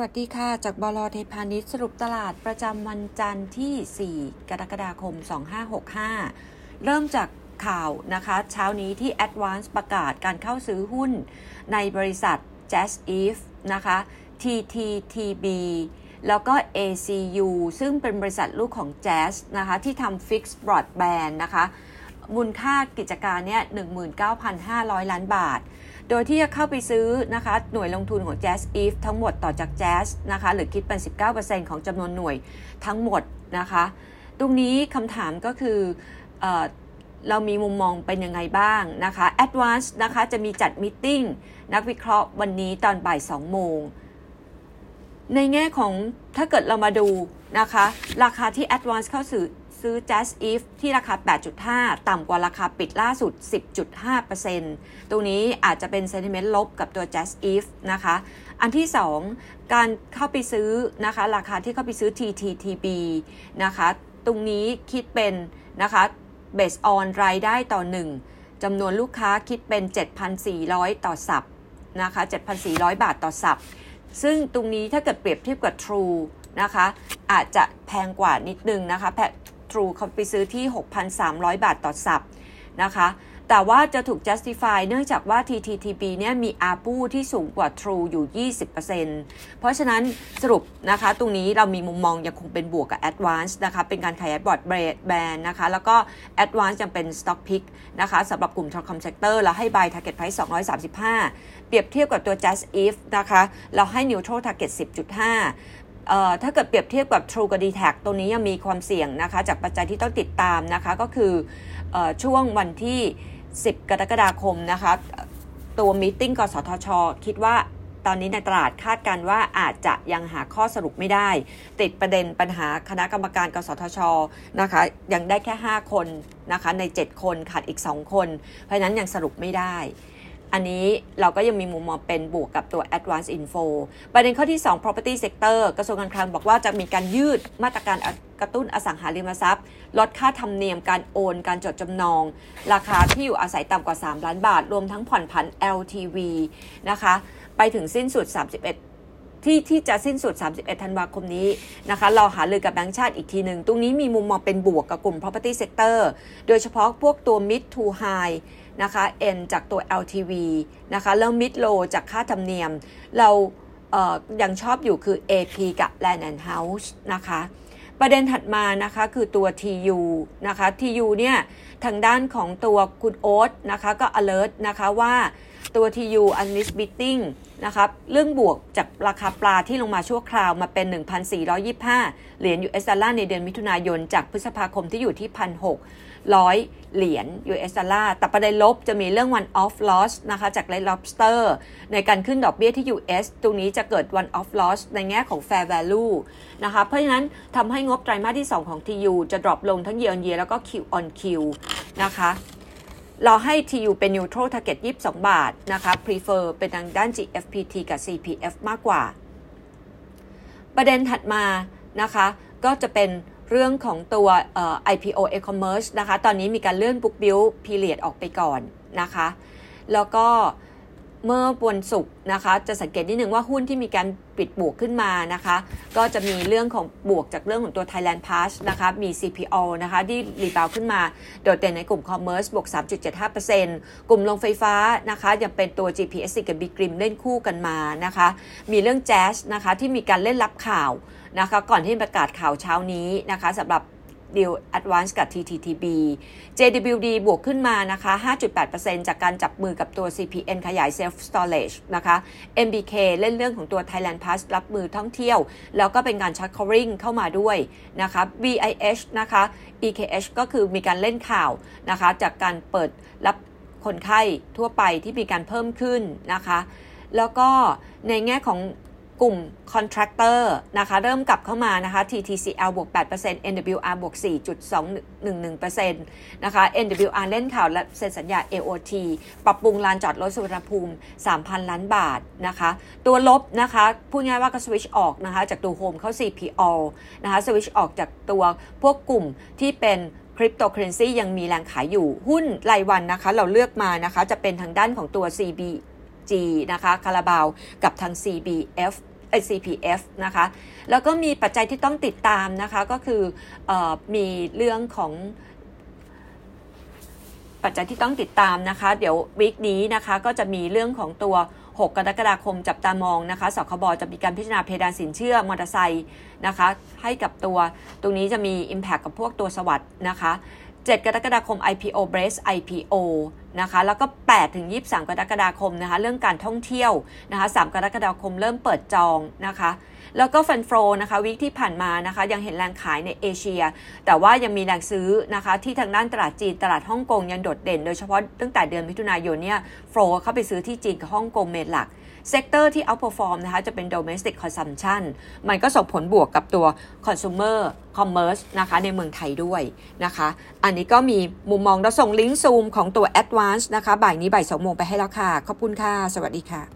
วัสดีค่ะ จากบลเทพานิชสรุปตลาดประจำวันจันทร์ที่ 4 กรกฎาคม 2565 เริ่มจากข่าวนะคะ เช้านี้ที่ Advance ประกาศการเข้าซื้อหุ้นในบริษัท Jazz Eve นะคะ TTTB แล้วก็ ACU ซึ่งเป็นบริษัทลูกของ Jazz นะคะ ที่ทำ Fixed Broadband นะคะ มูลค่ากิจการเนี่ย 19,500 ล้านบาท โดยที่จะเข้าไปซื้อนะคะหน่วยลงทุนของ Jazz Eve ทั้งหมดต่อจาก Jazz นะคะหรือคิดเป็น 19%ของจำนวนหน่วยทั้งหมดนะคะ ตรงนี้คำถามก็คือเอเรามีมุมมองเป็นยังไงบ้างนะคะ Advance นะคะจะมีจัดมิ팅นักวิเคราะห์วันนี้ตอนบ่าย 2 โมง ในแง่ของถ้าเกิดเรามาดูนะคะ ราคาที่ Advance เข้าซื้อ ซื้อ Jazz If ที่ราคา 8.5 ต่ำกว่าราคาปิดล่าสุด 10.5%ตรงนี้อาจจะเป็นเซนิเมนต์ลบกับตัว Jazz If นะคะ อันที่ 2 การเข้าไปซื้อนะคะ ราคาที่เข้าไปซื้อ TTTB นะคะ ตรงนี้คิดเป็นนะคะ based on รายได้ต่อ 1จำนวนลูกค้าคิดเป็น 7,400 ต่อสับนะคะ 7,400 บาทต่อสับซึ่งตรงนี้ถ้าเกิดเปรียบเทียบกับ True นะคะอาจจะแพงกว่านิดนึงนะคะ True เขาไปซื้อที่ 6,300 บาทต่อสับนะคะ แต่ว่าจะถูก justify เนื่องจากว่า TTTB เนี่ยมี ARPU ที่สูงกว่า True อยู่ 20%เพราะฉะนั้นสรุปนะคะ ตรงนี้เรามีมุมมองยังคงเป็นบวกกับ Advance นะคะ เป็นการขายบอร์ดแบรนด์นะคะ แล้วก็ Advance ยังเป็น Stock Pick นะคะสำหรับกลุ่ม Telecom Sector แล้วให้ Buy Target Price 235 เปรียบเทียบกับตัว Just If นะคะ เราให้ Neutral Target 10.5 ถ้าเกิดเปรียบเทียบกับ True กับ d t แทตัวนี้ยังมีความเสี่ยงนะคะ จากปัจจัยที่ต้องติดตามนะคะ ก็คืออช่วงวันที่ 10 กรกฎาคมนะคะ ตัวมิ팅กสทช คิดว่าตอนนี้ในตลาดคาดการว่าอาจจะยังหาข้อสรุปไม่ได้ ติดประเด็นปัญหาคณะกรรมการ กสทชนะคะ ยังได้แค่ 5 คนนะคะใน 7 คนขาดอีก 2 คน เพราะนั้นยังสรุปไม่ได้ อันนี้เราก็ยังมีมุมมองเป็นบวกกับตัว Advanced Info ประเด็นข้อที่ 2 property sector กระทรวงการคลังบอกว่าจะมีการยืดมาตรการกระตุ้นอสังหาริมทรัพย์ ลดค่าธรรมเนียมการโอน การจดจำนอง ราคาที่อยู่อาศัยต่ำกว่า 3 ล้านบาท รวมทั้งผ่อนผัน LTV นะคะ ไปถึงสิ้นสุด 31 ที่ที่จะสิ้นสุด 31 ธันวาคมนี้นะคะเราหาเลยกับแบงก์ชาติอีกทีหนึ่ง ตรงนี้มีมุมมองเป็นบวกกับกลุ่ม property sector โดยเฉพาะพวกตัว mid to high นะคะ N จากตัว LTV นะคะแล้ว Mid Low จากค่าธรรมเนียม เราเยังชอบอยู่คือ AP กับ Land and House นะคะประเด็นถัดมานะคะคือตัว TU นะคะ TU เนี่ยทางด้านของตัวคุณโอ๊ตนะคะก็ alert นะคะว่าตัว TU unmissed bidding นะคะเรื่องบวกจากราคาปลาที่ลงมาชั่วคราวมาเป็น 1,425 เหรียญ US ดอลลาร์ในเดือนมิถุนายน จากพฤษภาคมที่อยู่ที่ 1,600 เหรียญ US ดอลลาร์แต่ประเด็นลบจะมีเรื่อง one off loss นะคะจาก Red Lobster ในการขึ้นดอกเบี้ยที่ US ตรงนี้จะเกิด one off loss ในแง่ของ fair value นะคะเพราะฉะนั้นทำให้งบไตรมาสที่ 2 ของ TU จะ drop ลงทั้ง year on year แล้วก็ Q on Q นะคะ เราให้ TU เป็น neutral target 22 บาทนะคะ prefer เป็นทางด้าน GFPT กับ CPF มากกว่า ประเด็นถัดมานะคะ ก็จะเป็นเรื่องของตัว IPO e-commerce นะคะ ตอนนี้มีการเลื่อน book build period ออกไปก่อนนะคะ แล้วก็ เมื่อวันศุกร์นะคะ จะสังเกตนิดหนึ่งว่าหุ้นที่มีการปิดบวกขึ้นมานะคะ ก็จะมีเรื่องของบวกจากเรื่องของตัว Thailand Pass นะคะ มี CPO นะคะที่รีบาวขึ้นมา โดดเด่นในกลุ่ม Commerce บวก 3.75%กลุ่มลงไฟฟ้านะคะยังเป็นตัว GPS กับ b g r i m เล่นคู่กันมานะคะ มีเรื่อง Jazz นะคะที่มีการเล่นรับข่าวนะคะ ก่อนที่ประกาศข่าวเช้านี้นะคะสำหรับ ดีล Advance กับ TTTB JWD บวกขึ้นมานะคะ 5.8%จากการจับมือกับตัว CPN ขยาย Self Storage นะคะ MBK เล่นเรื่องของตัว Thailand Pass รับมือท่องเที่ยว แล้วก็เป็นการชัก covering เข้ามาด้วยนะคะ VIH นะคะ EKH ก็คือมีการเล่นข่าวนะคะจากการเปิดรับคนไข้ทั่วไปที่มีการเพิ่มขึ้นนะคะ แล้วก็ในแง่ของ กลุ่ม contractor นะคะเริ่มกลับเข้ามานะคะ TTCL บวก 8% NWR บวก 4.211%นะคะ NWR เล่นข่าวและเซ็นสัญญา AOT ปรับปรุงลานจอดรถสุวรรณภูมิ 3,000 ล้านบาทนะคะ ตัวลบนะคะพูดง่ายว่าก็สวิชออกนะคะจากตัวโฮมเข้า CPO นะคะสวิชออกจากตัวพวกกลุ่มที่เป็นคริปโตเคอเรนซียังมีแรงขายอยู่หุ้นรายวันนะคะ เราเลือกมานะคะ จะเป็นทางด้านของตัว CB G นะคะคาราบาวกับทาง CBF CPF นะคะ แล้วก็มีปัจจัยที่ต้องติดตามนะคะ ก็คืออมีเรื่องของปัจจัยที่ต้องติดตามนะคะ เดี๋ยววีคนี้นะคะก็จะมีเรื่องของตัว 6 กรกฎาคมจับตามองนะคะ สคบจะมีการพิจารณาเพดานสินเชื่อมอเตอร์ไซค์นะคะ ให้กับตัวตรงนี้จะมี Impact กับพวกตัวสวัสด์นะคะ 7 กรกฎาคม IPO b r a c e IPO นะคะแล้วก็ 8 ถึง 23 กรกฎาคมนะคะเรื่องการท่องเที่ยวนะคะ3กรกฎาคมเริ่มเปิดจองนะคะแล้วก็ฟันโฟนะคะวิกที่ผ่านมานะคะยังเห็นแรงขายในเอเชีย แต่ว่ายังมีแรงซื้อนะคะที่ทางด้านตลาดจีนตลาดฮ่องกงยังโดดเด่น โดยเฉพาะตั้งแต่เดือนมิถุนายนเนี่ยโฟลเข้าไปซื้อที่จีนกับฮ่องกงเมนหลัก sector ที่ outperform นะคะจะเป็น domestic consumption มันก็ส่งผลบวกกับตัว consumer commerce นะคะในเมืองไทยด้วยนะคะ อันนี้ก็มีมุมมองเราส่งลิงก์ซูมของตัว ADVANC นะคะ บ่ายนี้บ่ายสองโมงไปให้แล้วค่ะ ขอบคุณค่ะ สวัสดีค่ะ